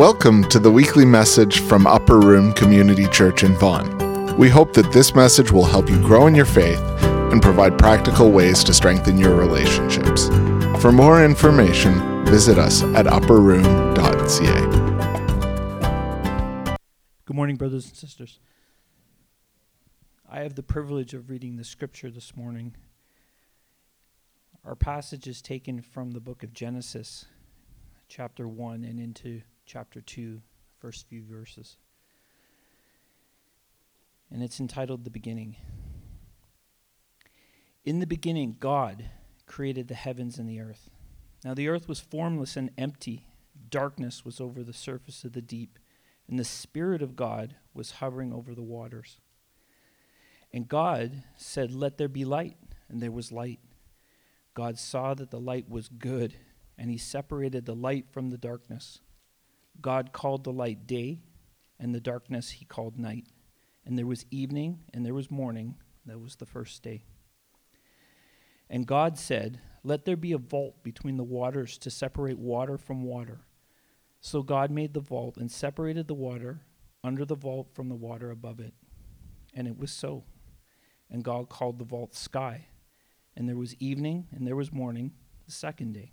Welcome to the weekly message from Upper Room Community Church in Vaughan. We hope that this message will help you grow in your faith and provide practical ways to strengthen your relationships. For more information, visit us at upperroom.ca. Good morning, brothers and sisters. I have the privilege of reading the scripture this morning. Our passage is taken from the book of Genesis, chapter 1, and into chapter 2, first few verses. And it's entitled The Beginning. In the beginning, God created the heavens and the earth. Now the earth was formless and empty, darkness was over the surface of the deep, and the Spirit of God was hovering over the waters. And God said, Let there be light, and there was light. God saw that the light was good, and he separated the light from the darkness. God called the light day, and the darkness he called night. And there was evening, and there was morning. That was the first day. And God said, Let there be a vault between the waters to separate water from water. So God made the vault and separated the water under the vault from the water above it. And it was so. And God called the vault sky. And there was evening, and there was morning, the second day.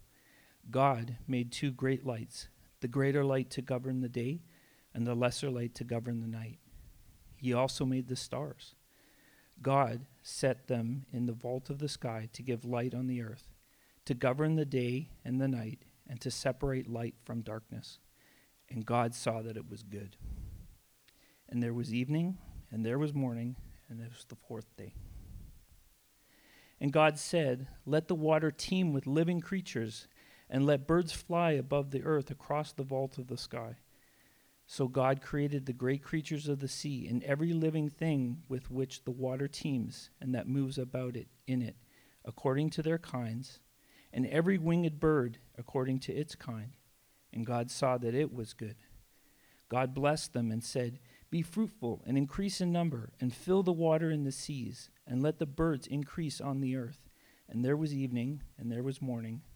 God made two great lights the greater light to govern the day, and the lesser light to govern the night. He also made the stars. God set them in the vault of the sky to give light on the earth, to govern the day and the night, and to separate light from darkness. And God saw that it was good. And there was evening, and there was morning, and it was the fourth day. And God said, Let the water teem with living creatures and let birds fly above the earth across the vault of the sky. So God created the great creatures of the sea and every living thing with which the water teems and that moves about it in it, according to their kinds, and every winged bird according to its kind. And God saw that it was good. God blessed them and said, Be fruitful and increase in number, and fill the water in the seas, and let the birds increase on the earth. And there was evening, and there was morning,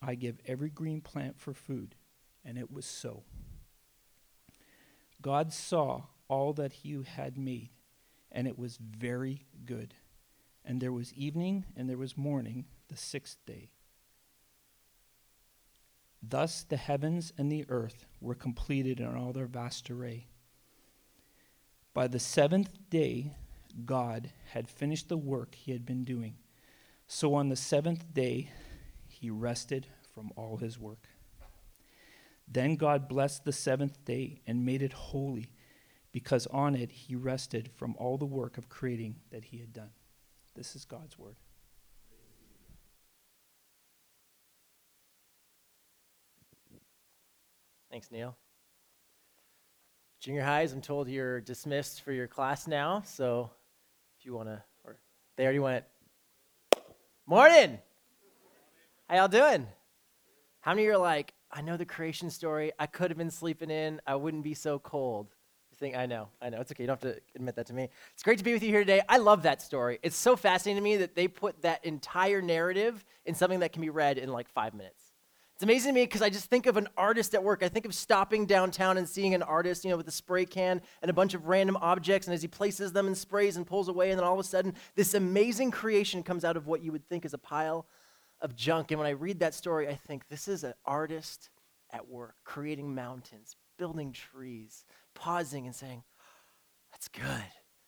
I give every green plant for food. And it was so. God saw all that he had made, and it was very good. And there was evening and there was morning, the sixth day. Thus the heavens and the earth were completed in all their vast array. By the seventh day, God had finished the work he had been doing. So on the seventh day, he rested from all his work. Then God blessed the seventh day and made it holy, because on it he rested from all the work of creating that he had done. This is God's word. Thanks, Neil. Junior highs, I'm told you're dismissed for your class now, so if you want to, or they already went. Morning! How y'all doing? How many of you are like, I know the creation story. I could have been sleeping in. I wouldn't be so cold. You think, I know, I know. It's okay. You don't have to admit that to me. It's great to be with you here today. I love that story. It's so fascinating to me that they put that entire narrative in something that can be read in like five minutes. It's amazing to me because I just think of an artist at work. I think of stopping downtown and seeing an artist, you know, with a spray can and a bunch of random objects, and as he places them and sprays and pulls away, and then all of a sudden, this amazing creation comes out of what you would think is a pile of junk. And when I read that story, I think this is an artist at work, creating mountains, building trees, pausing and saying, That's good.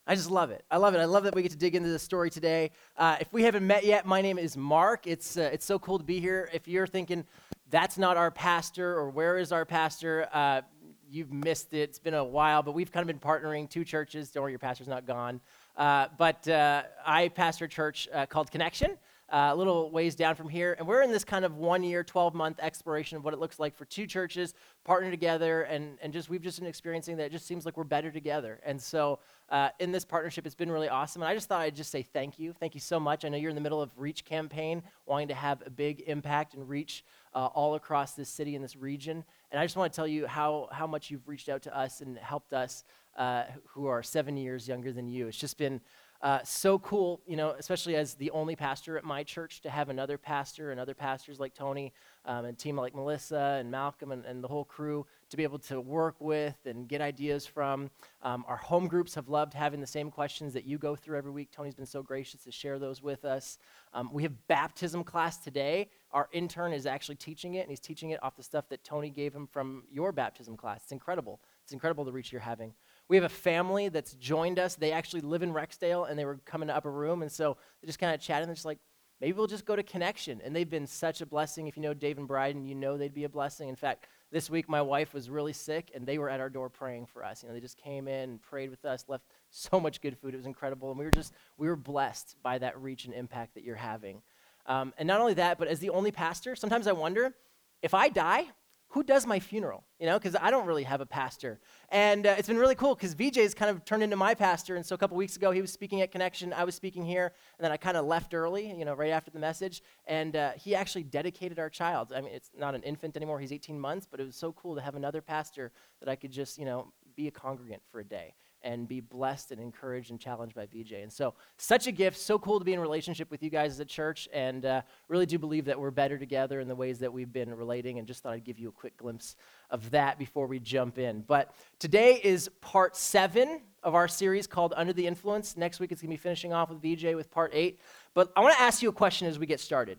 I just love it. I love it. I love that we get to dig into this story today. Uh, if we haven't met yet, my name is Mark. It's, uh, it's so cool to be here. If you're thinking, that's not our pastor or where is our pastor, uh, you've missed it. It's been a while, but we've kind of been partnering two churches. Don't worry, your pastor's not gone. Uh, but uh, I pastor a church uh, called Connection uh, a little ways down from here. And we're in this kind of one year, 12 month exploration of what it looks like for two churches partner together. And, and just we've just been experiencing that it just seems like we're better together. And so uh, in this partnership, it's been really awesome. And I just thought I'd just say thank you. Thank you so much. I know you're in the middle of Reach campaign, wanting to have a big impact and reach uh, all across this city and this region. And I just want to tell you how, how much you've reached out to us and helped us uh, who are seven years younger than you. It's just been uh, so cool, you know, especially as the only pastor at my church to have another pastor and other pastors like Tony um, and team like Melissa and Malcolm and, and, the whole crew to be able to work with and get ideas from. Um, our home groups have loved having the same questions that you go through every week. Tony's been so gracious to share those with us. Um, we have baptism class today. Our intern is actually teaching it, and he's teaching it off the stuff that Tony gave him from your baptism class. It's incredible. It's incredible the reach you're having. We have a family that's joined us. They actually live in Rexdale and they were coming to Upper Room. And so they just kind of chatted. And they're just like, maybe we'll just go to Connection. And they've been such a blessing. If you know Dave and Bryden, you know they'd be a blessing. In fact, this week my wife was really sick and they were at our door praying for us. You know, they just came in and prayed with us, left so much good food. It was incredible. And we were just, we were blessed by that reach and impact that you're having. Um, and not only that, but as the only pastor, sometimes I wonder if I die, who does my funeral? You know, because I don't really have a pastor. And uh, it's been really cool because VJ's kind of turned into my pastor. And so a couple weeks ago, he was speaking at Connection. I was speaking here. And then I kind of left early, you know, right after the message. And uh, he actually dedicated our child. I mean, it's not an infant anymore. He's 18 months. But it was so cool to have another pastor that I could just, you know, be a congregant for a day and be blessed and encouraged and challenged by VJ. And so, such a gift. So cool to be in relationship with you guys as a church. And uh, really do believe that we're better together in the ways that we've been relating. And just thought I'd give you a quick glimpse of that before we jump in. But today is part seven of our series called Under the Influence. Next week, it's going to be finishing off with VJ with part eight. But I want to ask you a question as we get started.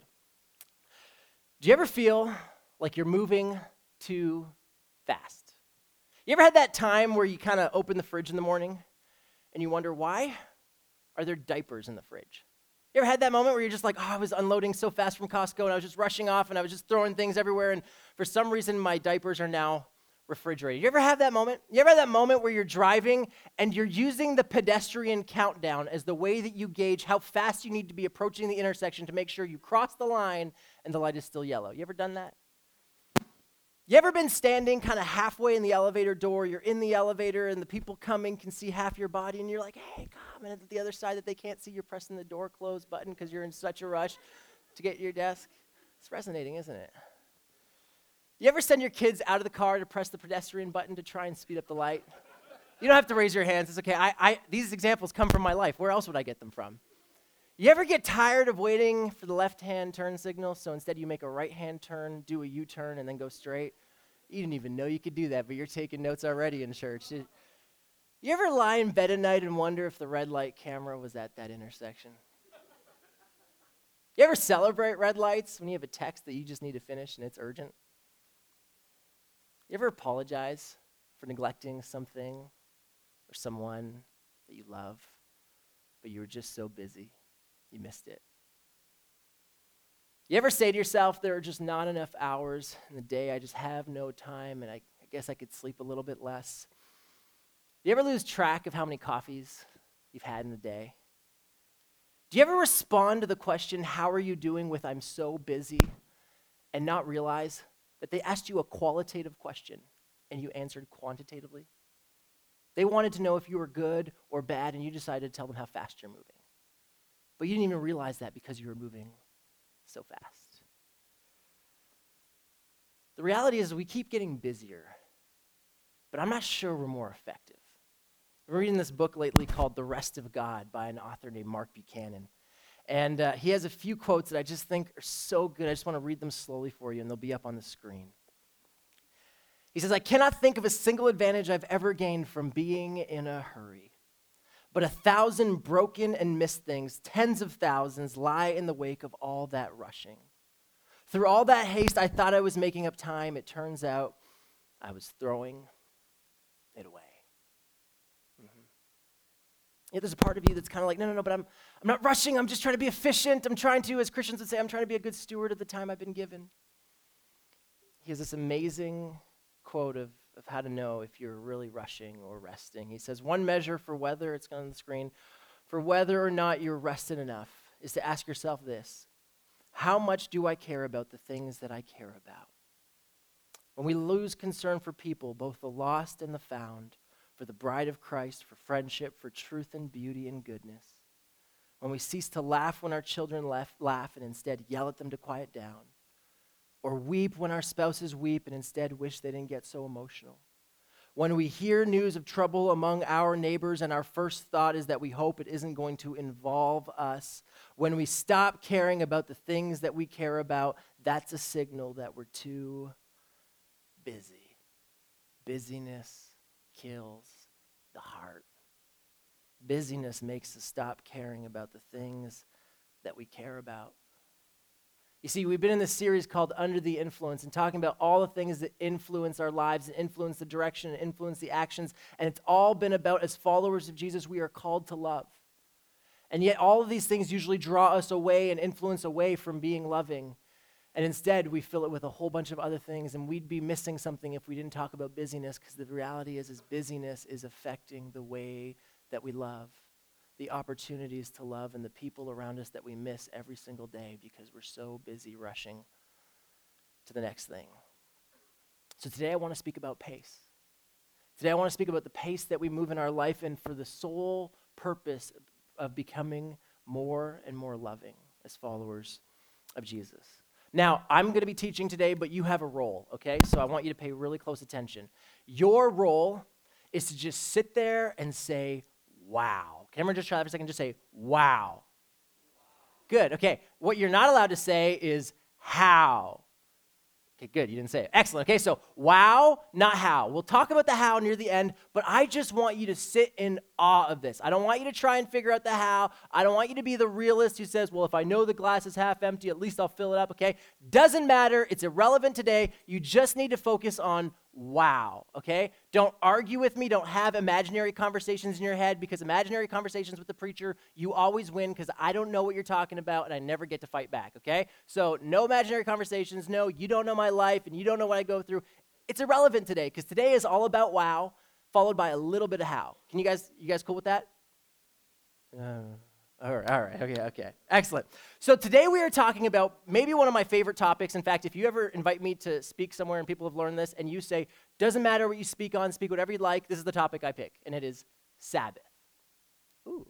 Do you ever feel like you're moving too fast? You ever had that time where you kind of open the fridge in the morning and you wonder, why are there diapers in the fridge? You ever had that moment where you're just like, oh, I was unloading so fast from Costco and I was just rushing off and I was just throwing things everywhere and for some reason my diapers are now refrigerated. You ever have that moment? You ever have that moment where you're driving and you're using the pedestrian countdown as the way that you gauge how fast you need to be approaching the intersection to make sure you cross the line and the light is still yellow? You ever done that? You ever been standing kind of halfway in the elevator door? You're in the elevator and the people coming can see half your body and you're like, hey, come. And at the other side that they can't see, you're pressing the door close button because you're in such a rush to get to your desk. It's resonating, isn't it? You ever send your kids out of the car to press the pedestrian button to try and speed up the light? You don't have to raise your hands. It's okay. I, I, these examples come from my life. Where else would I get them from? You ever get tired of waiting for the left hand turn signal? So instead, you make a right hand turn, do a U turn, and then go straight? You didn't even know you could do that, but you're taking notes already in church. You ever lie in bed at night and wonder if the red light camera was at that intersection? You ever celebrate red lights when you have a text that you just need to finish and it's urgent? You ever apologize for neglecting something or someone that you love, but you were just so busy you missed it? You ever say to yourself, there are just not enough hours in the day, I just have no time, and I, I guess I could sleep a little bit less? Do you ever lose track of how many coffees you've had in the day? Do you ever respond to the question, How are you doing with I'm so busy, and not realize that they asked you a qualitative question and you answered quantitatively? They wanted to know if you were good or bad, and you decided to tell them how fast you're moving. But you didn't even realize that because you were moving so fast. The reality is, we keep getting busier, but I'm not sure we're more effective. I'm reading this book lately called The Rest of God by an author named Mark Buchanan. And uh, he has a few quotes that I just think are so good. I just want to read them slowly for you, and they'll be up on the screen. He says, I cannot think of a single advantage I've ever gained from being in a hurry. But a thousand broken and missed things, tens of thousands, lie in the wake of all that rushing. Through all that haste, I thought I was making up time. It turns out I was throwing it away. Mm-hmm. Yeah, there's a part of you that's kind of like, no, no, no, but I'm, I'm not rushing. I'm just trying to be efficient. I'm trying to, as Christians would say, I'm trying to be a good steward of the time I've been given. He has this amazing quote of, of how to know if you're really rushing or resting. He says, one measure for whether, it's on the screen, for whether or not you're rested enough is to ask yourself this How much do I care about the things that I care about? When we lose concern for people, both the lost and the found, for the bride of Christ, for friendship, for truth and beauty and goodness. When we cease to laugh when our children laugh, laugh and instead yell at them to quiet down, or weep when our spouses weep and instead wish they didn't get so emotional. When we hear news of trouble among our neighbors and our first thought is that we hope it isn't going to involve us, when we stop caring about the things that we care about, that's a signal that we're too busy. Busyness kills the heart. Busyness makes us stop caring about the things that we care about. You see, we've been in this series called Under the Influence and talking about all the things that influence our lives and influence the direction and influence the actions. And it's all been about, as followers of Jesus, we are called to love. And yet, all of these things usually draw us away and influence away from being loving. And instead, we fill it with a whole bunch of other things, and we'd be missing something if we didn't talk about busyness, because the reality is, is busyness is affecting the way that we love, the opportunities to love, and the people around us that we miss every single day because we're so busy rushing to the next thing. So today I want to speak about pace. Today I want to speak about the pace that we move in our life and for the sole purpose of becoming more and more loving as followers of Jesus. Now, I'm going to be teaching today, but you have a role, okay? So I want you to pay really close attention. Your role is to just sit there and say, wow. Can everyone just try for a second? Just say, wow. Good, okay. What you're not allowed to say is how. Okay, good. You didn't say it. Excellent. Okay, so wow, not how. We'll talk about the how near the end, but I just want you to sit in awe of this. I don't want you to try and figure out the how. I don't want you to be the realist who says, well, if I know the glass is half empty, at least I'll fill it up, okay? Doesn't matter. It's irrelevant today. You just need to focus on wow, okay? Don't argue with me. Don't have imaginary conversations in your head because imaginary conversations with the preacher, you always win because I don't know what you're talking about and I never get to fight back, okay? So, no imaginary conversations. No, you don't know my life and you don't know what I go through. It's irrelevant today because today is all about wow, followed by a little bit of how. Can you guys, you guys cool with that? Uh. All right, all right, okay, okay. Excellent. So today we are talking about maybe one of my favorite topics. In fact, if you ever invite me to speak somewhere and people have learned this and you say, doesn't matter what you speak on, speak whatever you like, this is the topic I pick, and it is Sabbath. Ooh,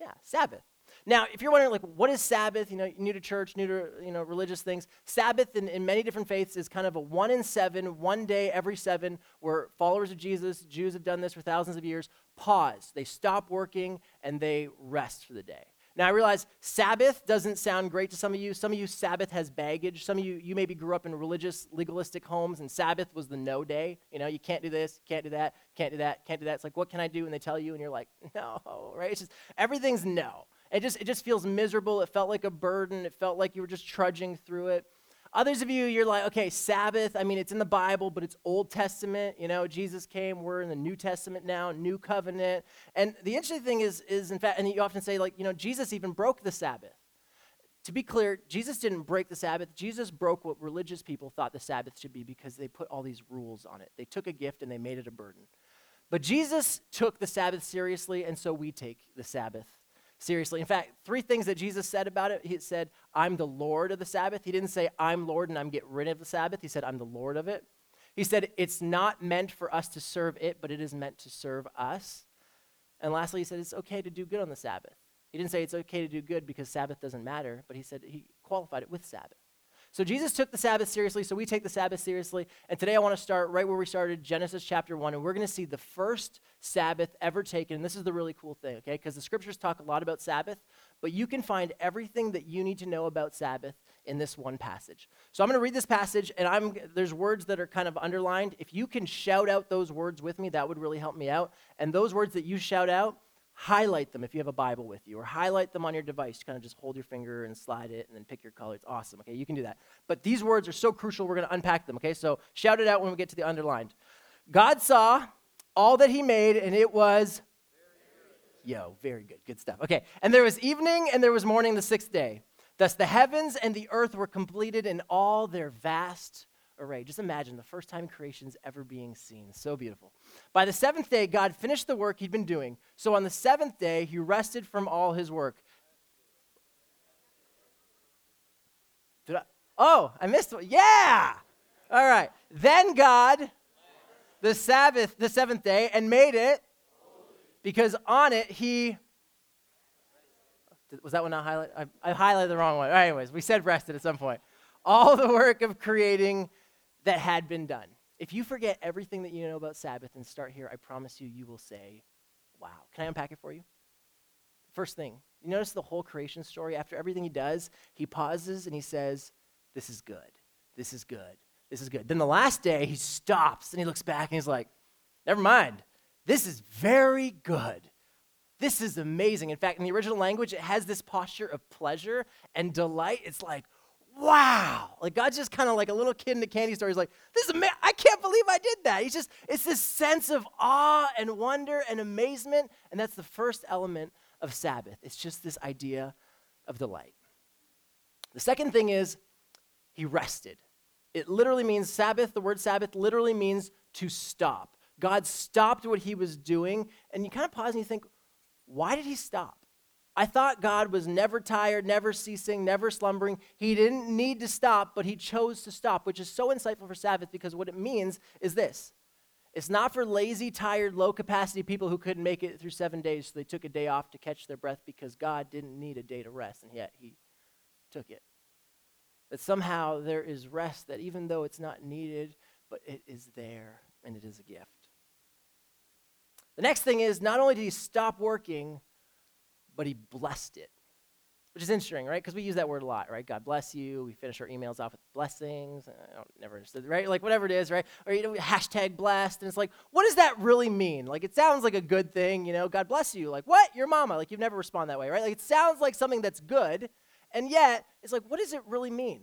yeah, Sabbath. Now, if you're wondering, like, what is Sabbath? You know, new to church, new to you know religious things. Sabbath in, in many different faiths is kind of a one in seven, one day every seven, where followers of Jesus, Jews have done this for thousands of years. Pause. They stop working and they rest for the day. Now I realize Sabbath doesn't sound great to some of you. Some of you, Sabbath has baggage. Some of you, you maybe grew up in religious, legalistic homes, and Sabbath was the no day. You know, you can't do this, can't do that, can't do that, can't do that. It's like, what can I do? And they tell you, and you're like, no, right? It's just everything's no. It just it just feels miserable. It felt like a burden. It felt like you were just trudging through it. Others of you, you're like, okay, Sabbath, I mean, it's in the Bible, but it's Old Testament. You know, Jesus came, we're in the New Testament now, New Covenant. And the interesting thing is, is in fact, and you often say, like, you know, Jesus even broke the Sabbath. To be clear, Jesus didn't break the Sabbath. Jesus broke what religious people thought the Sabbath should be because they put all these rules on it. They took a gift and they made it a burden. But Jesus took the Sabbath seriously, and so we take the Sabbath seriously. In fact, three things that Jesus said about it. He said, I'm the Lord of the Sabbath. He didn't say, I'm Lord and I'm getting rid of the Sabbath. He said, I'm the Lord of it. He said, it's not meant for us to serve it, but it is meant to serve us. And lastly, he said, it's okay to do good on the Sabbath. He didn't say it's okay to do good because Sabbath doesn't matter, but he said he qualified it with Sabbath. So Jesus took the Sabbath seriously, so we take the Sabbath seriously. And today I want to start right where we started, Genesis chapter 1, and we're going to see the first Sabbath ever taken. And this is the really cool thing, okay? Because the scriptures talk a lot about Sabbath, but you can find everything that you need to know about Sabbath in this one passage. So I'm going to read this passage, and I'm there's words that are kind of underlined. If you can shout out those words with me, that would really help me out. And those words that you shout out, highlight them if you have a Bible with you, or highlight them on your device. You kind of just hold your finger and slide it and then pick your color. It's awesome. Okay, you can do that. But these words are so crucial, we're going to unpack them. Okay, so shout it out when we get to the underlined. God saw all that He made, and it was. Yo, very good. Good stuff. Okay, and there was evening and there was morning the sixth day. Thus the heavens and the earth were completed in all their vast array. Just imagine the first time creation's ever being seen. So beautiful. By the seventh day, God finished the work he'd been doing. So on the seventh day, he rested from all his work. Did I? Oh, I missed one. Yeah! All right. Then God, the Sabbath, the seventh day, and made it because on it he. Was that one not highlighted? I, I highlighted the wrong one. Anyways, we said rested at some point. All the work of creating that had been done. If you forget everything that you know about Sabbath and start here, I promise you, you will say, wow. Can I unpack it for you? First thing, you notice the whole creation story? After everything he does, he pauses and he says, This is good. This is good. This is good. Then the last day, he stops and he looks back and he's like, Never mind. This is very good. This is amazing. In fact, in the original language, it has this posture of pleasure and delight. It's like, wow. Like God's just kind of like a little kid in a candy store. He's like, this is amazing. I can't believe I did that. He's just, it's this sense of awe and wonder and amazement. And that's the first element of Sabbath. It's just this idea of delight. The second thing is he rested. It literally means Sabbath, the word Sabbath literally means to stop. God stopped what he was doing. And you kind of pause and you think, why did he stop? I thought God was never tired, never ceasing, never slumbering. He didn't need to stop, but he chose to stop, which is so insightful for Sabbath because what it means is this it's not for lazy, tired, low capacity people who couldn't make it through seven days, so they took a day off to catch their breath because God didn't need a day to rest, and yet he took it. That somehow there is rest that even though it's not needed, but it is there and it is a gift. The next thing is not only did he stop working, but he blessed it, which is interesting, right? Because we use that word a lot, right? God bless you. We finish our emails off with blessings. I don't never understood, right? Like whatever it is, right? Or you know, hashtag blessed, and it's like, what does that really mean? Like it sounds like a good thing, you know? God bless you. Like what? Your mama? Like you've never respond that way, right? Like it sounds like something that's good, and yet it's like, what does it really mean?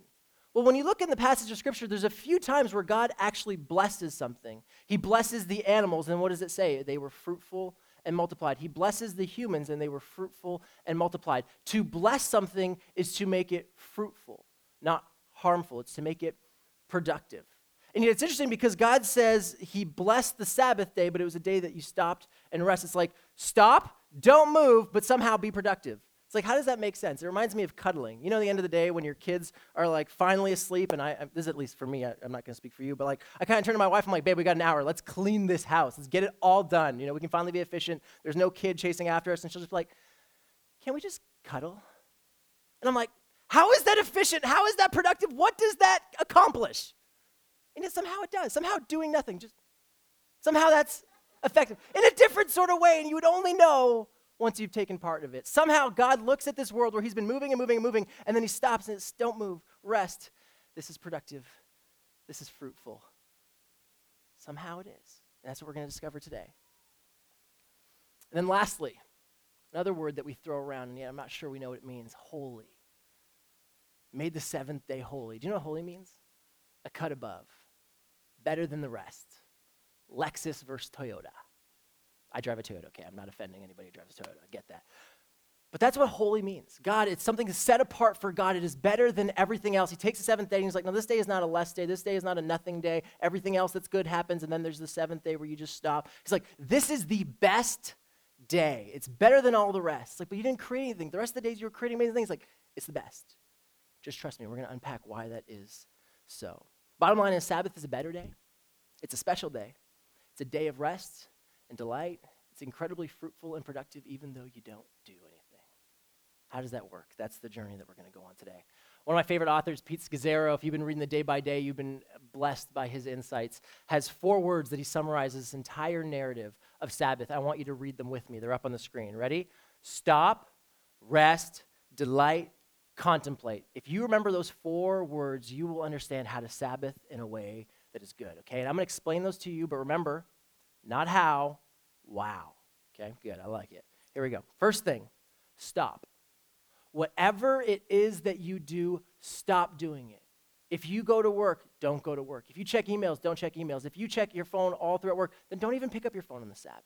Well, when you look in the passage of Scripture, there's a few times where God actually blesses something. He blesses the animals, and what does it say? They were fruitful and multiplied. He blesses the humans, and they were fruitful and multiplied. To bless something is to make it fruitful, not harmful. It's to make it productive. And yet it's interesting because God says He blessed the Sabbath day, but it was a day that you stopped and rest. It's like, stop, don't move, but somehow be productive. It's like, how does that make sense? It reminds me of cuddling. You know, the end of the day when your kids are like finally asleep, and I, I this is at least for me, I, am not going to speak for you, but like, I kind of turn to my wife, I'm like, babe, we got an hour. Let's clean this house. Let's get it all done. You know, we can finally be efficient. There's no kid chasing after us. And she'll just be like, can we just cuddle? And I'm like, how is that efficient? How is that productive? What does that accomplish? And it, somehow it does. Somehow doing nothing, just somehow that's effective in a different sort of way, and you would only know once you've taken part of it. Somehow God looks at this world where He's been moving and moving and moving, and then He stops and says, Don't move, rest. This is productive, this is fruitful. Somehow it is. And that's what we're going to discover today. And then lastly, another word that we throw around, and yet I'm not sure we know what it means holy. Made the seventh day holy. Do you know what holy means? A cut above, better than the rest. Lexus versus Toyota. I drive a Toyota, okay? I'm not offending anybody who drives a Toyota. I get that. But that's what holy means. God, it's something set apart for God. It is better than everything else. He takes the seventh day and he's like, no, this day is not a less day. This day is not a nothing day. Everything else that's good happens. And then there's the seventh day where you just stop. He's like, this is the best day. It's better than all the rest. It's like, but you didn't create anything. The rest of the days you were creating amazing things. Like, it's the best. Just trust me. We're going to unpack why that is so. Bottom line is Sabbath is a better day. It's a special day. It's a day of rest and delight. It's incredibly fruitful and productive even though you don't do anything. How does that work? That's the journey that we're going to go on today. One of my favorite authors, Pete Scazzero, if you've been reading the day by day, you've been blessed by his insights, has four words that he summarizes this entire narrative of Sabbath. I want you to read them with me. They're up on the screen. Ready? Stop, rest, delight, contemplate. If you remember those four words, you will understand how to Sabbath in a way that is good, okay? And I'm going to explain those to you, but remember, not how, wow. Okay, good. I like it. Here we go. First thing, stop. Whatever it is that you do, stop doing it. If you go to work, don't go to work. If you check emails, don't check emails. If you check your phone all throughout work, then don't even pick up your phone on the Sabbath.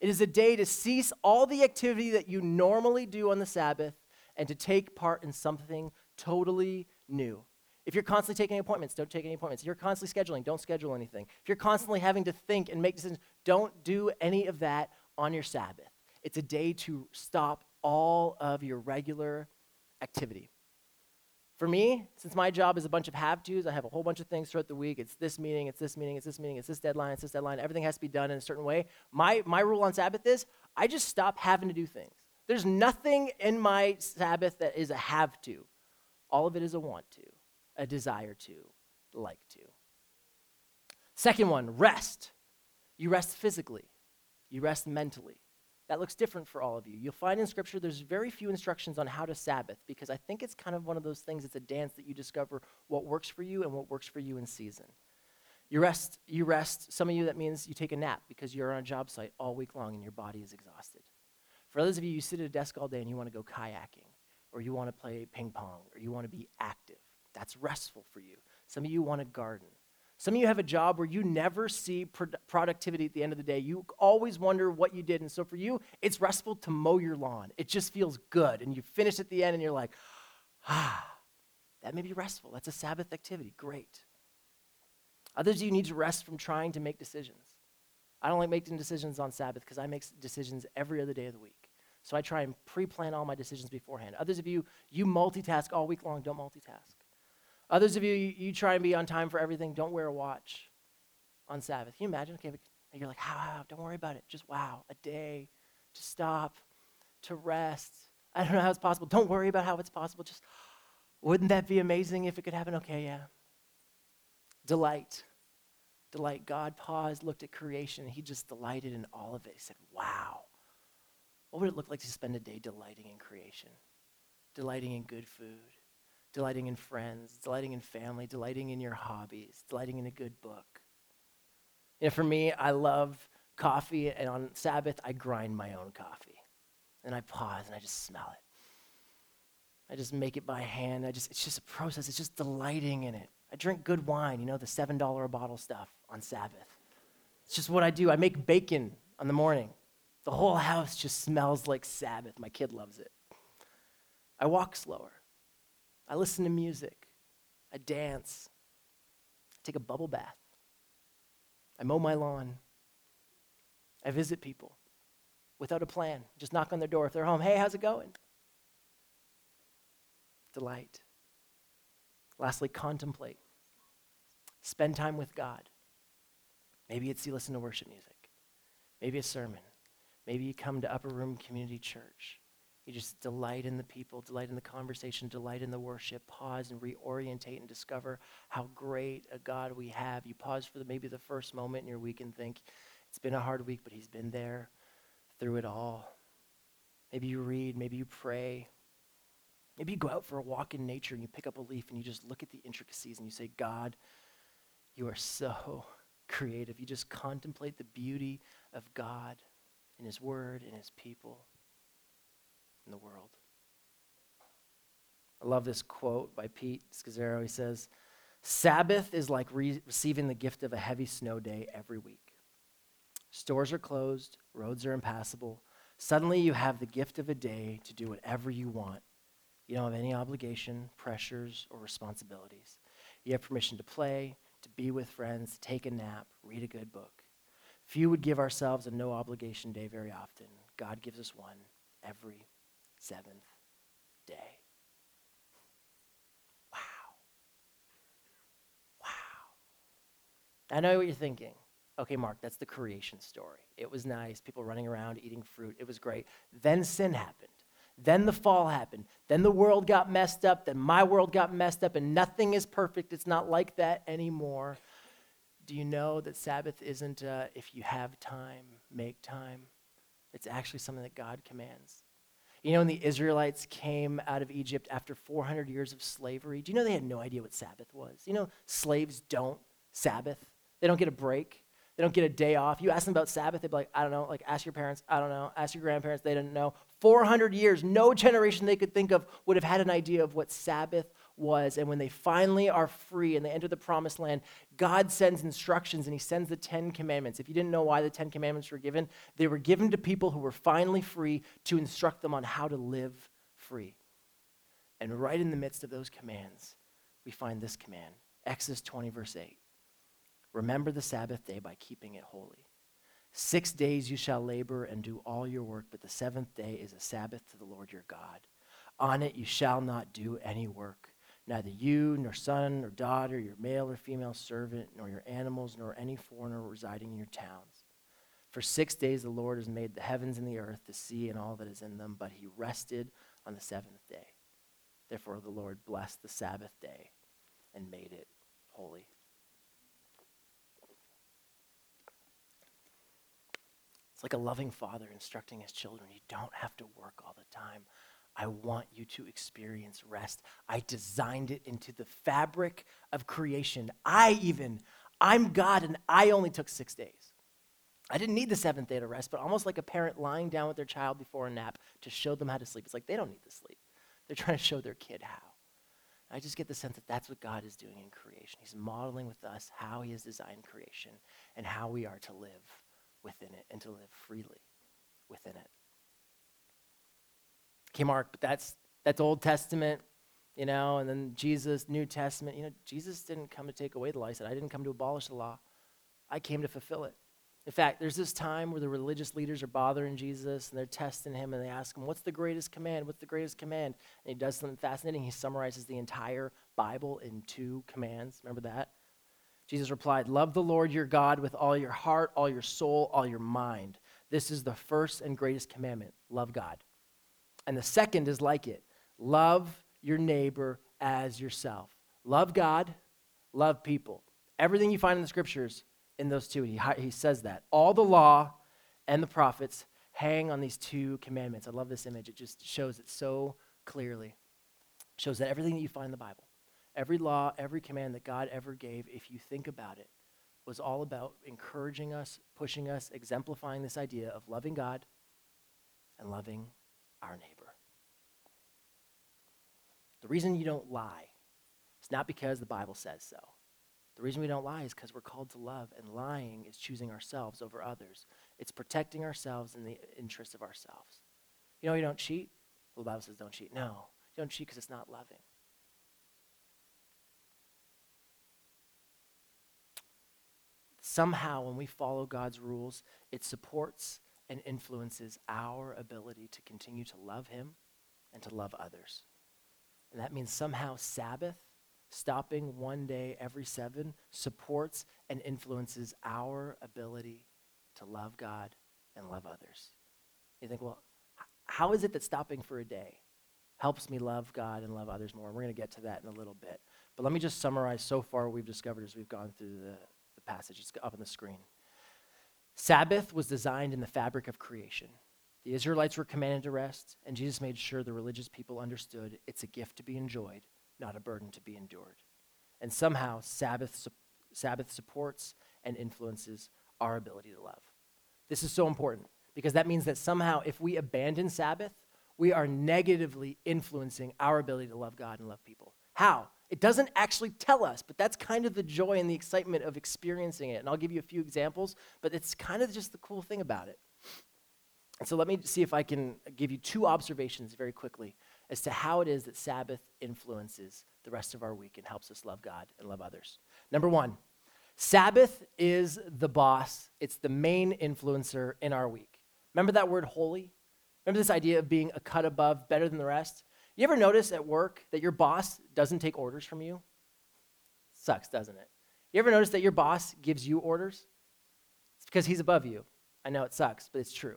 It is a day to cease all the activity that you normally do on the Sabbath and to take part in something totally new. If you're constantly taking appointments, don't take any appointments. If you're constantly scheduling, don't schedule anything. If you're constantly having to think and make decisions, don't do any of that on your Sabbath. It's a day to stop all of your regular activity. For me, since my job is a bunch of have tos, I have a whole bunch of things throughout the week. It's this meeting, it's this meeting, it's this meeting, it's this deadline, it's this deadline. Everything has to be done in a certain way. My, my rule on Sabbath is I just stop having to do things. There's nothing in my Sabbath that is a have to. All of it is a want to, a desire to, like to. Second one, rest. You rest physically, you rest mentally. That looks different for all of you. You'll find in Scripture there's very few instructions on how to Sabbath because I think it's kind of one of those things, it's a dance that you discover what works for you and what works for you in season. You rest, you rest. Some of you, that means you take a nap because you're on a job site all week long and your body is exhausted. For others of you, you sit at a desk all day and you want to go kayaking, or you want to play ping pong, or you want to be active. That's restful for you. Some of you want to garden. Some of you have a job where you never see productivity at the end of the day. You always wonder what you did. And so for you, it's restful to mow your lawn. It just feels good. And you finish at the end and you're like, ah, that may be restful. That's a Sabbath activity. Great. Others of you need to rest from trying to make decisions. I don't like making decisions on Sabbath because I make decisions every other day of the week. So I try and pre plan all my decisions beforehand. Others of you, you multitask all week long. Don't multitask. Others of you, you, you, try and be on time for everything. Don't wear a watch on Sabbath. Can you imagine? Okay, you're like, how, how? Don't worry about it. Just wow, a day to stop, to rest. I don't know how it's possible. Don't worry about how it's possible. Just, wouldn't that be amazing if it could happen? Okay, yeah. Delight. Delight. God paused, looked at creation, and he just delighted in all of it. He said, wow. What would it look like to spend a day delighting in creation? Delighting in good food, delighting in friends, delighting in family, delighting in your hobbies, delighting in a good book. You know, for me, I love coffee, and on Sabbath, I grind my own coffee. And I pause and I just smell it. I just make it by hand. I just, it's just a process. It's just delighting in it. I drink good wine, you know, the $7 a bottle stuff on Sabbath. It's just what I do. I make bacon on the morning. The whole house just smells like Sabbath. My kid loves it. I walk slower. I listen to music. I dance. I take a bubble bath. I mow my lawn. I visit people without a plan. Just knock on their door. If they're home, hey, how's it going? Delight. Lastly, contemplate. Spend time with God. Maybe it's you listen to worship music. Maybe a sermon. Maybe you come to Upper Room Community Church. You just delight in the people, delight in the conversation, delight in the worship, pause and reorientate and discover how great a God we have. You pause for the, maybe the first moment in your week and think, it's been a hard week, but He's been there through it all. Maybe you read, maybe you pray. Maybe you go out for a walk in nature and you pick up a leaf and you just look at the intricacies and you say, God, you are so creative. You just contemplate the beauty of God in His Word, in His people, in the world. I love this quote by Pete Scazzero. He says, Sabbath is like re- receiving the gift of a heavy snow day every week. Stores are closed, roads are impassable. Suddenly you have the gift of a day to do whatever you want. You don't have any obligation, pressures, or responsibilities. You have permission to play, to be with friends, take a nap, read a good book. Few would give ourselves a no obligation day very often. God gives us one every seventh day. Wow. Wow. I know what you're thinking. Okay, Mark, that's the creation story. It was nice, people running around eating fruit. It was great. Then sin happened. Then the fall happened. Then the world got messed up. Then my world got messed up, and nothing is perfect. It's not like that anymore. Do you know that Sabbath isn't uh, if you have time, make time? It's actually something that God commands. You know, when the Israelites came out of Egypt after 400 years of slavery, do you know they had no idea what Sabbath was? You know, slaves don't Sabbath. They don't get a break. They don't get a day off. You ask them about Sabbath, they'd be like, I don't know. Like, ask your parents, I don't know. Ask your grandparents, they didn't know. 400 years, no generation they could think of would have had an idea of what Sabbath was. And when they finally are free and they enter the promised land, God sends instructions and He sends the Ten Commandments. If you didn't know why the Ten Commandments were given, they were given to people who were finally free to instruct them on how to live free. And right in the midst of those commands, we find this command Exodus 20, verse 8. Remember the Sabbath day by keeping it holy. Six days you shall labor and do all your work, but the seventh day is a Sabbath to the Lord your God. On it you shall not do any work, neither you, nor son, nor daughter, your male or female servant, nor your animals, nor any foreigner residing in your towns. For six days the Lord has made the heavens and the earth, the sea, and all that is in them, but he rested on the seventh day. Therefore the Lord blessed the Sabbath day and made it holy. It's like a loving father instructing his children. You don't have to work all the time. I want you to experience rest. I designed it into the fabric of creation. I even, I'm God, and I only took six days. I didn't need the seventh day to rest, but almost like a parent lying down with their child before a nap to show them how to sleep. It's like they don't need to sleep. They're trying to show their kid how. I just get the sense that that's what God is doing in creation. He's modeling with us how He has designed creation and how we are to live within it and to live freely within it. Okay, Mark, that's that's Old Testament, you know, and then Jesus, New Testament. You know, Jesus didn't come to take away the law. He said, I didn't come to abolish the law. I came to fulfill it. In fact, there's this time where the religious leaders are bothering Jesus and they're testing him and they ask him, What's the greatest command? What's the greatest command? And he does something fascinating. He summarizes the entire Bible in two commands. Remember that? Jesus replied, Love the Lord your God with all your heart, all your soul, all your mind. This is the first and greatest commandment love God. And the second is like it love your neighbor as yourself. Love God, love people. Everything you find in the scriptures in those two, he, he says that. All the law and the prophets hang on these two commandments. I love this image. It just shows it so clearly. Shows that everything that you find in the Bible Every law, every command that God ever gave, if you think about it, was all about encouraging us, pushing us, exemplifying this idea of loving God and loving our neighbor. The reason you don't lie is not because the Bible says so. The reason we don't lie is because we're called to love, and lying is choosing ourselves over others. It's protecting ourselves in the interest of ourselves. You know, you don't cheat. Well, the Bible says don't cheat. No, you don't cheat because it's not loving. somehow, when we follow God's rules, it supports and influences our ability to continue to love Him and to love others. And that means somehow Sabbath, stopping one day every seven, supports and influences our ability to love God and love others. You think, well, how is it that stopping for a day helps me love God and love others more? We're going to get to that in a little bit. But let me just summarize so far what we've discovered as we've gone through the, the passage. It's up on the screen. Sabbath was designed in the fabric of creation. The Israelites were commanded to rest, and Jesus made sure the religious people understood it's a gift to be enjoyed, not a burden to be endured. And somehow, Sabbath, Sabbath supports and influences our ability to love. This is so important because that means that somehow, if we abandon Sabbath, we are negatively influencing our ability to love God and love people. How? It doesn't actually tell us, but that's kind of the joy and the excitement of experiencing it. And I'll give you a few examples, but it's kind of just the cool thing about it. And so let me see if I can give you two observations very quickly as to how it is that Sabbath influences the rest of our week and helps us love God and love others. Number one, Sabbath is the boss, it's the main influencer in our week. Remember that word holy? Remember this idea of being a cut above, better than the rest? You ever notice at work that your boss doesn't take orders from you? Sucks, doesn't it? You ever notice that your boss gives you orders? It's because he's above you. I know it sucks, but it's true.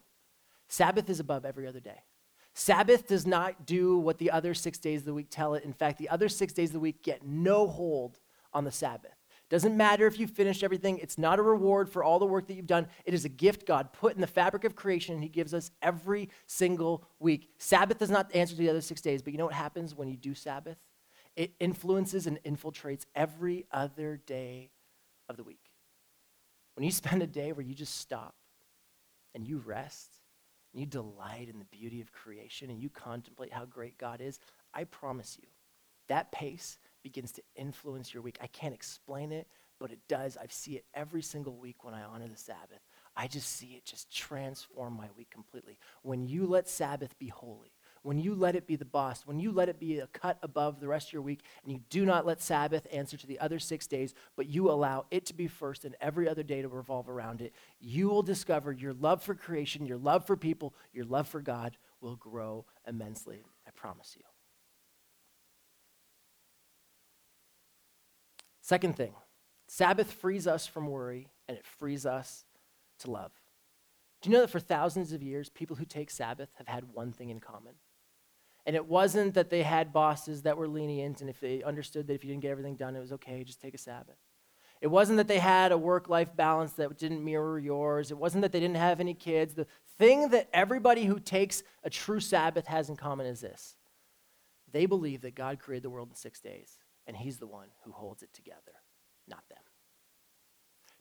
Sabbath is above every other day. Sabbath does not do what the other six days of the week tell it. In fact, the other six days of the week get no hold on the Sabbath. Doesn't matter if you finished everything, it's not a reward for all the work that you've done. It is a gift God put in the fabric of creation, and He gives us every single week. Sabbath does not the answer to the other six days, but you know what happens when you do Sabbath? It influences and infiltrates every other day of the week. When you spend a day where you just stop and you rest, and you delight in the beauty of creation, and you contemplate how great God is, I promise you, that pace begins to influence your week. I can't explain it, but it does. I see it every single week when I honor the Sabbath. I just see it just transform my week completely. When you let Sabbath be holy, when you let it be the boss, when you let it be a cut above the rest of your week, and you do not let Sabbath answer to the other six days, but you allow it to be first and every other day to revolve around it, you will discover your love for creation, your love for people, your love for God will grow immensely. I promise you. Second thing, Sabbath frees us from worry and it frees us to love. Do you know that for thousands of years, people who take Sabbath have had one thing in common? And it wasn't that they had bosses that were lenient and if they understood that if you didn't get everything done, it was okay, just take a Sabbath. It wasn't that they had a work life balance that didn't mirror yours. It wasn't that they didn't have any kids. The thing that everybody who takes a true Sabbath has in common is this they believe that God created the world in six days and He's the one who holds it together, not them.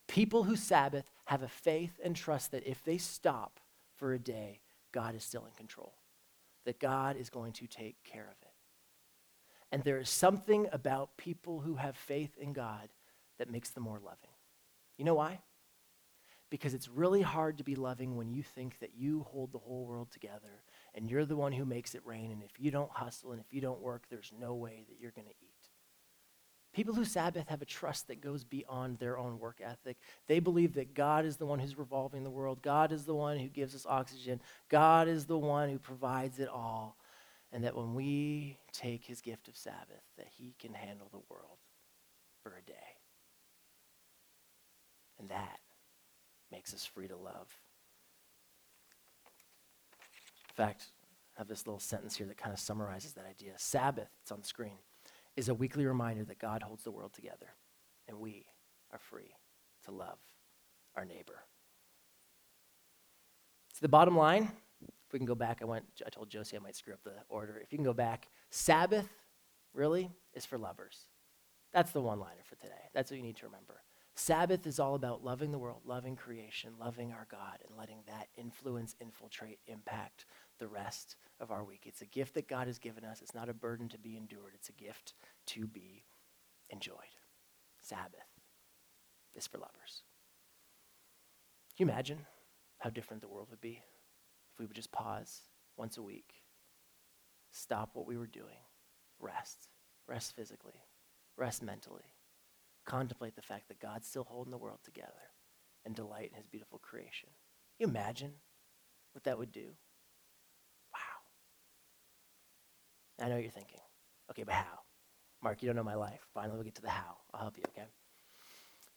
People who Sabbath have a faith and trust that if they stop for a day, God is still in control, that God is going to take care of it. And there is something about people who have faith in God that makes them more loving. You know why? Because it's really hard to be loving when you think that you hold the whole world together and you're the one who makes it rain. And if you don't hustle and if you don't work, there's no way that you're going to. People who Sabbath have a trust that goes beyond their own work ethic. They believe that God is the one who's revolving the world. God is the one who gives us oxygen. God is the one who provides it all. And that when we take his gift of Sabbath, that he can handle the world for a day. And that makes us free to love. In fact, I have this little sentence here that kind of summarizes that idea. Sabbath, it's on the screen is a weekly reminder that God holds the world together and we are free to love our neighbor. So the bottom line, if we can go back, I went I told Josie I might screw up the order. If you can go back, Sabbath really is for lovers. That's the one liner for today. That's what you need to remember. Sabbath is all about loving the world, loving creation, loving our God, and letting that influence, infiltrate, impact the rest of our week. It's a gift that God has given us. It's not a burden to be endured, it's a gift to be enjoyed. Sabbath is for lovers. Can you imagine how different the world would be if we would just pause once a week, stop what we were doing, rest, rest physically, rest mentally, contemplate the fact that God's still holding the world together and delight in his beautiful creation? Can you imagine what that would do? I know what you're thinking, okay, but how? Mark, you don't know my life. Finally, we'll get to the how. I'll help you, okay?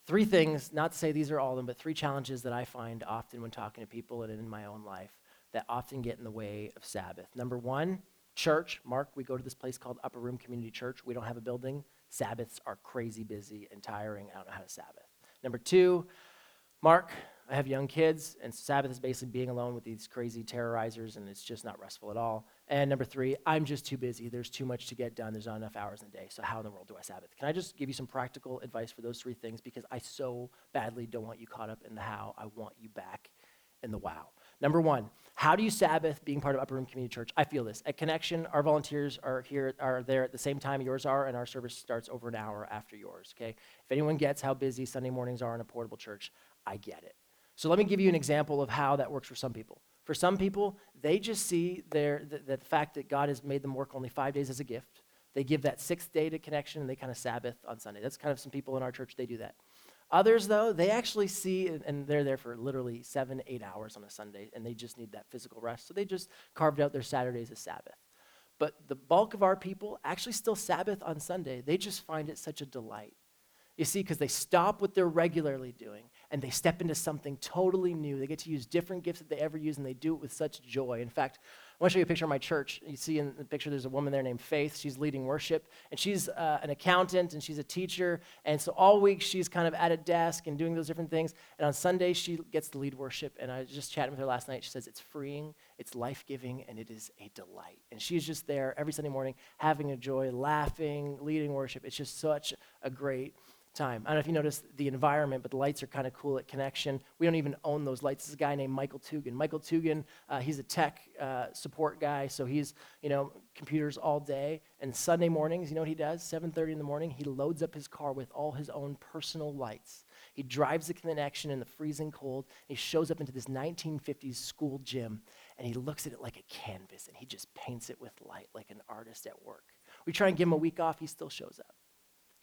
Three things, not to say these are all of them, but three challenges that I find often when talking to people and in my own life that often get in the way of Sabbath. Number one, church. Mark, we go to this place called Upper Room Community Church. We don't have a building. Sabbaths are crazy busy and tiring. I don't know how to Sabbath. Number two, Mark, I have young kids, and Sabbath is basically being alone with these crazy terrorizers, and it's just not restful at all. And number three, I'm just too busy. There's too much to get done. There's not enough hours in a day. So, how in the world do I Sabbath? Can I just give you some practical advice for those three things? Because I so badly don't want you caught up in the how. I want you back in the wow. Number one, how do you Sabbath being part of Upper Room Community Church? I feel this. At Connection, our volunteers are here, are there at the same time yours are, and our service starts over an hour after yours, okay? If anyone gets how busy Sunday mornings are in a portable church, I get it. So let me give you an example of how that works for some people. For some people, they just see their, the, the fact that God has made them work only five days as a gift. They give that sixth day to connection and they kind of Sabbath on Sunday. That's kind of some people in our church, they do that. Others, though, they actually see, and they're there for literally seven, eight hours on a Sunday, and they just need that physical rest. So they just carved out their Saturdays as Sabbath. But the bulk of our people actually still Sabbath on Sunday. They just find it such a delight. You see, because they stop what they're regularly doing and they step into something totally new. They get to use different gifts that they ever use and they do it with such joy. In fact, I want to show you a picture of my church. You see in the picture, there's a woman there named Faith. She's leading worship, and she's uh, an accountant and she's a teacher. And so all week she's kind of at a desk and doing those different things. And on Sunday, she gets to lead worship. And I was just chatting with her last night. She says it's freeing, it's life giving, and it is a delight. And she's just there every Sunday morning having a joy, laughing, leading worship. It's just such a great time. I don't know if you noticed the environment, but the lights are kind of cool at Connection. We don't even own those lights. This is a guy named Michael Tugan. Michael Tugan, uh, he's a tech uh, support guy, so he's you know computers all day. And Sunday mornings, you know what he does? 7:30 in the morning, he loads up his car with all his own personal lights. He drives the Connection in the freezing cold. he shows up into this 1950s school gym, and he looks at it like a canvas, and he just paints it with light like an artist at work. We try and give him a week off, he still shows up.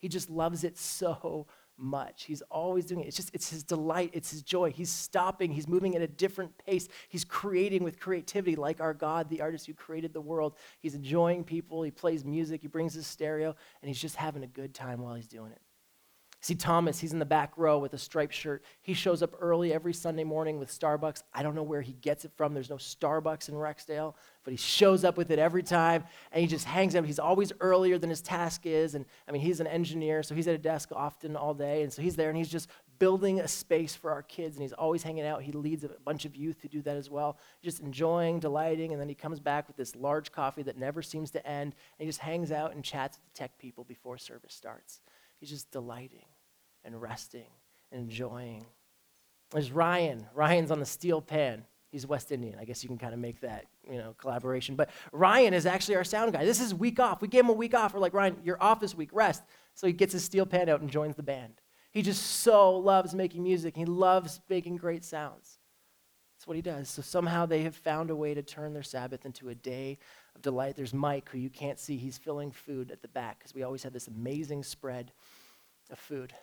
He just loves it so much. He's always doing it. It's just, it's his delight, it's his joy. He's stopping, he's moving at a different pace. He's creating with creativity, like our God, the artist who created the world. He's enjoying people, he plays music, he brings his stereo, and he's just having a good time while he's doing it. See Thomas, he's in the back row with a striped shirt. He shows up early every Sunday morning with Starbucks. I don't know where he gets it from. There's no Starbucks in Rexdale, but he shows up with it every time and he just hangs out. He's always earlier than his task is. And I mean, he's an engineer, so he's at a desk often all day. And so he's there and he's just building a space for our kids and he's always hanging out. He leads a bunch of youth who do that as well, just enjoying, delighting. And then he comes back with this large coffee that never seems to end. And he just hangs out and chats with the tech people before service starts. He's just delighting and resting and enjoying. There's Ryan. Ryan's on the steel pan. He's West Indian. I guess you can kind of make that, you know, collaboration. But Ryan is actually our sound guy. This is week off. We gave him a week off. We're like, Ryan, you're off this week. Rest. So he gets his steel pan out and joins the band. He just so loves making music. He loves making great sounds. That's what he does. So somehow they have found a way to turn their Sabbath into a day of delight. There's Mike, who you can't see. He's filling food at the back because we always have this amazing spread of food.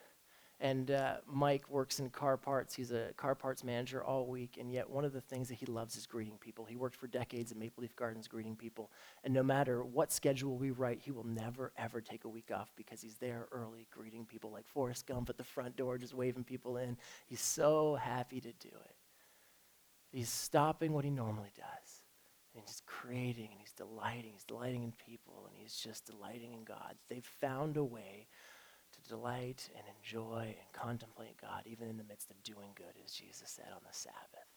And uh, Mike works in car parts. He's a car parts manager all week. And yet, one of the things that he loves is greeting people. He worked for decades at Maple Leaf Gardens greeting people. And no matter what schedule we write, he will never, ever take a week off because he's there early greeting people like Forrest Gump at the front door, just waving people in. He's so happy to do it. He's stopping what he normally does. And he's creating and he's delighting. He's delighting in people and he's just delighting in God. They've found a way delight and enjoy and contemplate God, even in the midst of doing good, as Jesus said on the Sabbath.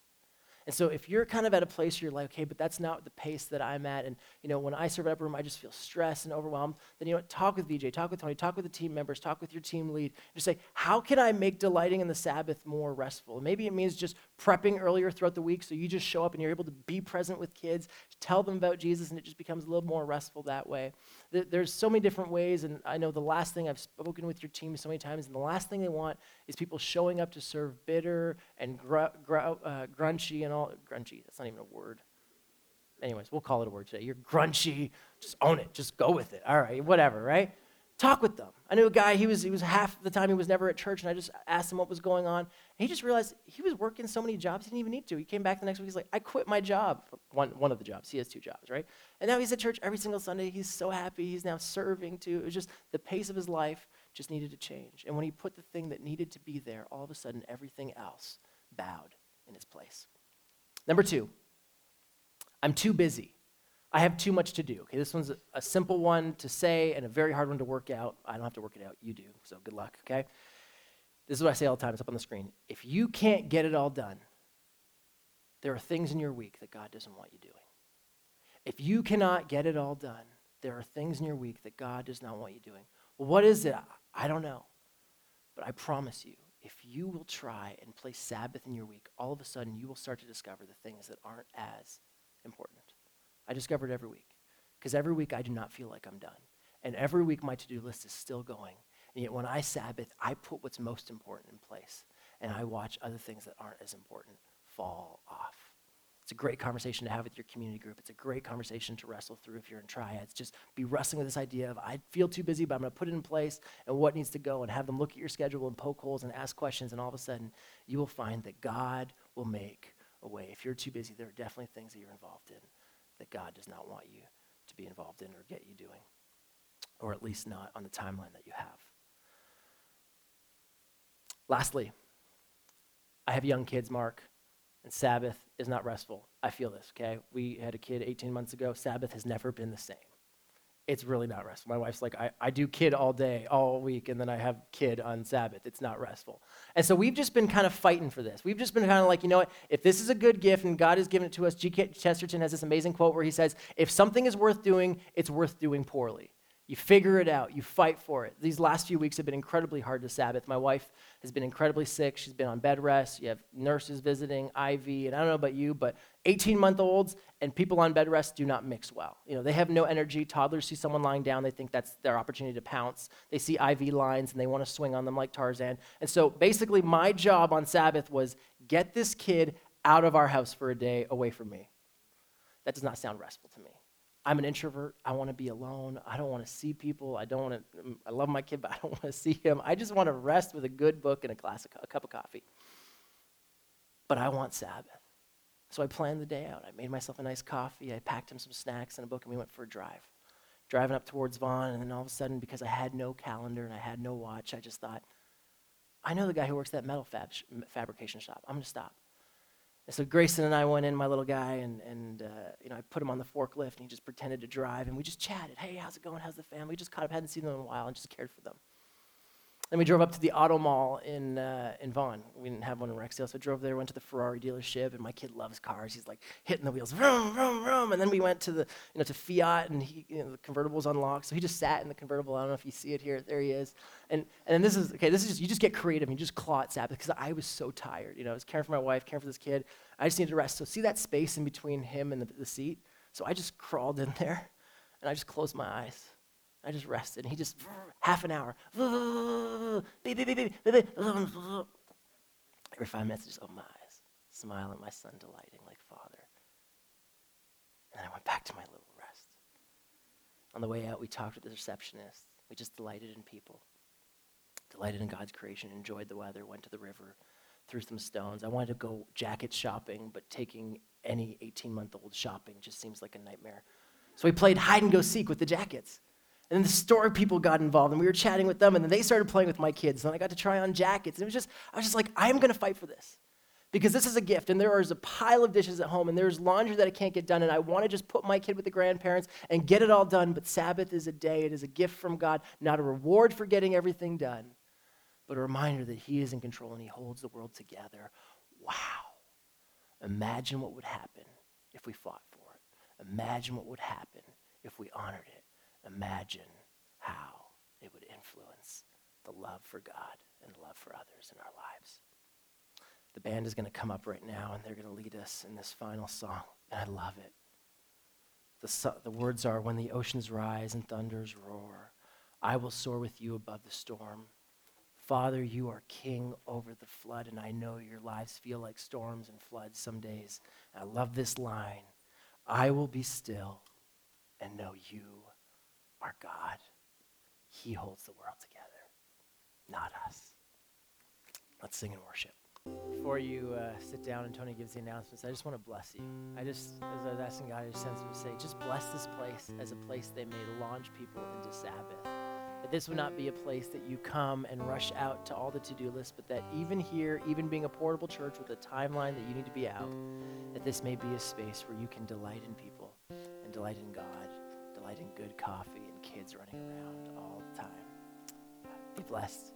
And so if you're kind of at a place where you're like, okay, but that's not the pace that I'm at, and you know, when I serve Upper Room, I just feel stressed and overwhelmed, then you know talk with VJ, talk with Tony, talk with the team members, talk with your team lead. Just say, how can I make delighting in the Sabbath more restful? maybe it means just prepping earlier throughout the week so you just show up and you're able to be present with kids, tell them about Jesus, and it just becomes a little more restful that way. There's so many different ways, and I know the last thing I've spoken with your team so many times, and the last thing they want is people showing up to serve bitter and gr- gr- uh, grunchy and all grunchy. That's not even a word. Anyways, we'll call it a word today. You're grunchy. Just own it. Just go with it. All right, whatever, right? Talk with them. I knew a guy, he was, he was half the time he was never at church, and I just asked him what was going on. And he just realized he was working so many jobs he didn't even need to. He came back the next week, he's like, I quit my job. One, one of the jobs. He has two jobs, right? And now he's at church every single Sunday. He's so happy. He's now serving too. It was just the pace of his life just needed to change. And when he put the thing that needed to be there, all of a sudden everything else bowed in its place. Number two, I'm too busy. I have too much to do. Okay, this one's a, simple one to say and a very hard one to work out. I don't have to work it out, you do, so good luck, okay? This is what I say all the time. It's up on the screen. If you can't get it all done, there are things in your week that God doesn't want you doing. If you cannot get it all done, there are things in your week that God does not want you doing. Well, what is it? I don't know. But I promise you, if you will try and place Sabbath in your week, all of a sudden you will start to discover the things that aren't as important. I discover it every week. Because every week I do not feel like I'm done. And every week my to do list is still going. And yet when I Sabbath, I put what's most important in place. And I watch other things that aren't as important fall off. It's a great conversation to have with your community group. It's a great conversation to wrestle through if you're in triads. Just be wrestling with this idea of I feel too busy, but I'm going to put it in place and what needs to go and have them look at your schedule and poke holes and ask questions. And all of a sudden, you will find that God will make a way. If you're too busy, there are definitely things that you're involved in that God does not want you to be involved in or get you doing, or at least not on the timeline that you have. Lastly, I have young kids, Mark and Sabbath is not restful. I feel this, okay? We had a kid 18 months ago. Sabbath has never been the same. It's really not restful. My wife's like, I, I do kid all day, all week, and then I have kid on Sabbath. It's not restful. And so we've just been kind of fighting for this. We've just been kind of like, you know what? If this is a good gift and God has given it to us, G.K. Chesterton has this amazing quote where he says, If something is worth doing, it's worth doing poorly. You figure it out. You fight for it. These last few weeks have been incredibly hard to Sabbath. My wife has been incredibly sick. She's been on bed rest. You have nurses visiting, IV, and I don't know about you, but 18 month olds and people on bed rest do not mix well. You know, they have no energy. Toddlers see someone lying down, they think that's their opportunity to pounce. They see IV lines and they want to swing on them like Tarzan. And so basically, my job on Sabbath was get this kid out of our house for a day away from me. That does not sound restful to me. I'm an introvert. I want to be alone. I don't want to see people. I don't want to. Mm, I love my kid, but I don't want to see him. I just want to rest with a good book and a glass of a cup of coffee. But I want Sabbath. So I planned the day out. I made myself a nice coffee. I packed him some snacks and a book, and we went for a drive. Driving up towards Vaughan, and then all of a sudden, because I had no calendar and I had no watch, I just thought, I know the guy who works at that metal fab fabrication shop. I'm going to stop. So Grayson and I went in, my little guy, and, and uh, you know, I put him on the forklift, and he just pretended to drive, and we just chatted. Hey, how's it going? How's the family? We just caught up, hadn't seen them in a while, and just cared for them. Then we drove up to the auto mall in, uh, in Vaughan. We didn't have one in Rexdale, so I drove there, went to the Ferrari dealership, and my kid loves cars. He's like hitting the wheels, vroom, vroom, vroom. And then we went to the, you know, to Fiat, and he, you know, the convertible's unlocked. So he just sat in the convertible. I don't know if you see it here. There he is. And, and then this is, okay, this is just, you just get creative, you just claw at Sabbath, because I was so tired. You know, I was caring for my wife, caring for this kid. I just needed to rest. So see that space in between him and the, the seat? So I just crawled in there, and I just closed my eyes. I just rested. And he just, half an hour. Every five minutes, I just open my eyes, smile at my son, delighting like father. And I went back to my little rest. On the way out, we talked with the receptionist. We just delighted in people, delighted in God's creation, enjoyed the weather, went to the river, threw some stones. I wanted to go jacket shopping, but taking any 18 month old shopping just seems like a nightmare. So we played hide and go seek with the jackets. And then the store people got involved, and we were chatting with them, and then they started playing with my kids. And I got to try on jackets. And it was just, I was just like, I am going to fight for this. Because this is a gift, and there is a pile of dishes at home, and there's laundry that I can't get done, and I want to just put my kid with the grandparents and get it all done. But Sabbath is a day, it is a gift from God, not a reward for getting everything done, but a reminder that He is in control and He holds the world together. Wow. Imagine what would happen if we fought for it. Imagine what would happen if we honored it imagine how it would influence the love for God and love for others in our lives. The band is going to come up right now and they're going to lead us in this final song, and I love it. The, the words are When the oceans rise and thunders roar, I will soar with you above the storm. Father, you are king over the flood, and I know your lives feel like storms and floods some days. I love this line I will be still and know you our God. He holds the world together, not us. Let's sing and worship. Before you uh, sit down and Tony gives the announcements, I just want to bless you. I just, as I was asking God, I just sense him to say, just bless this place as a place they may launch people into Sabbath. That this would not be a place that you come and rush out to all the to do lists, but that even here, even being a portable church with a timeline that you need to be out, that this may be a space where you can delight in people and delight in God delight in good coffee kids running around all the time. Be blessed.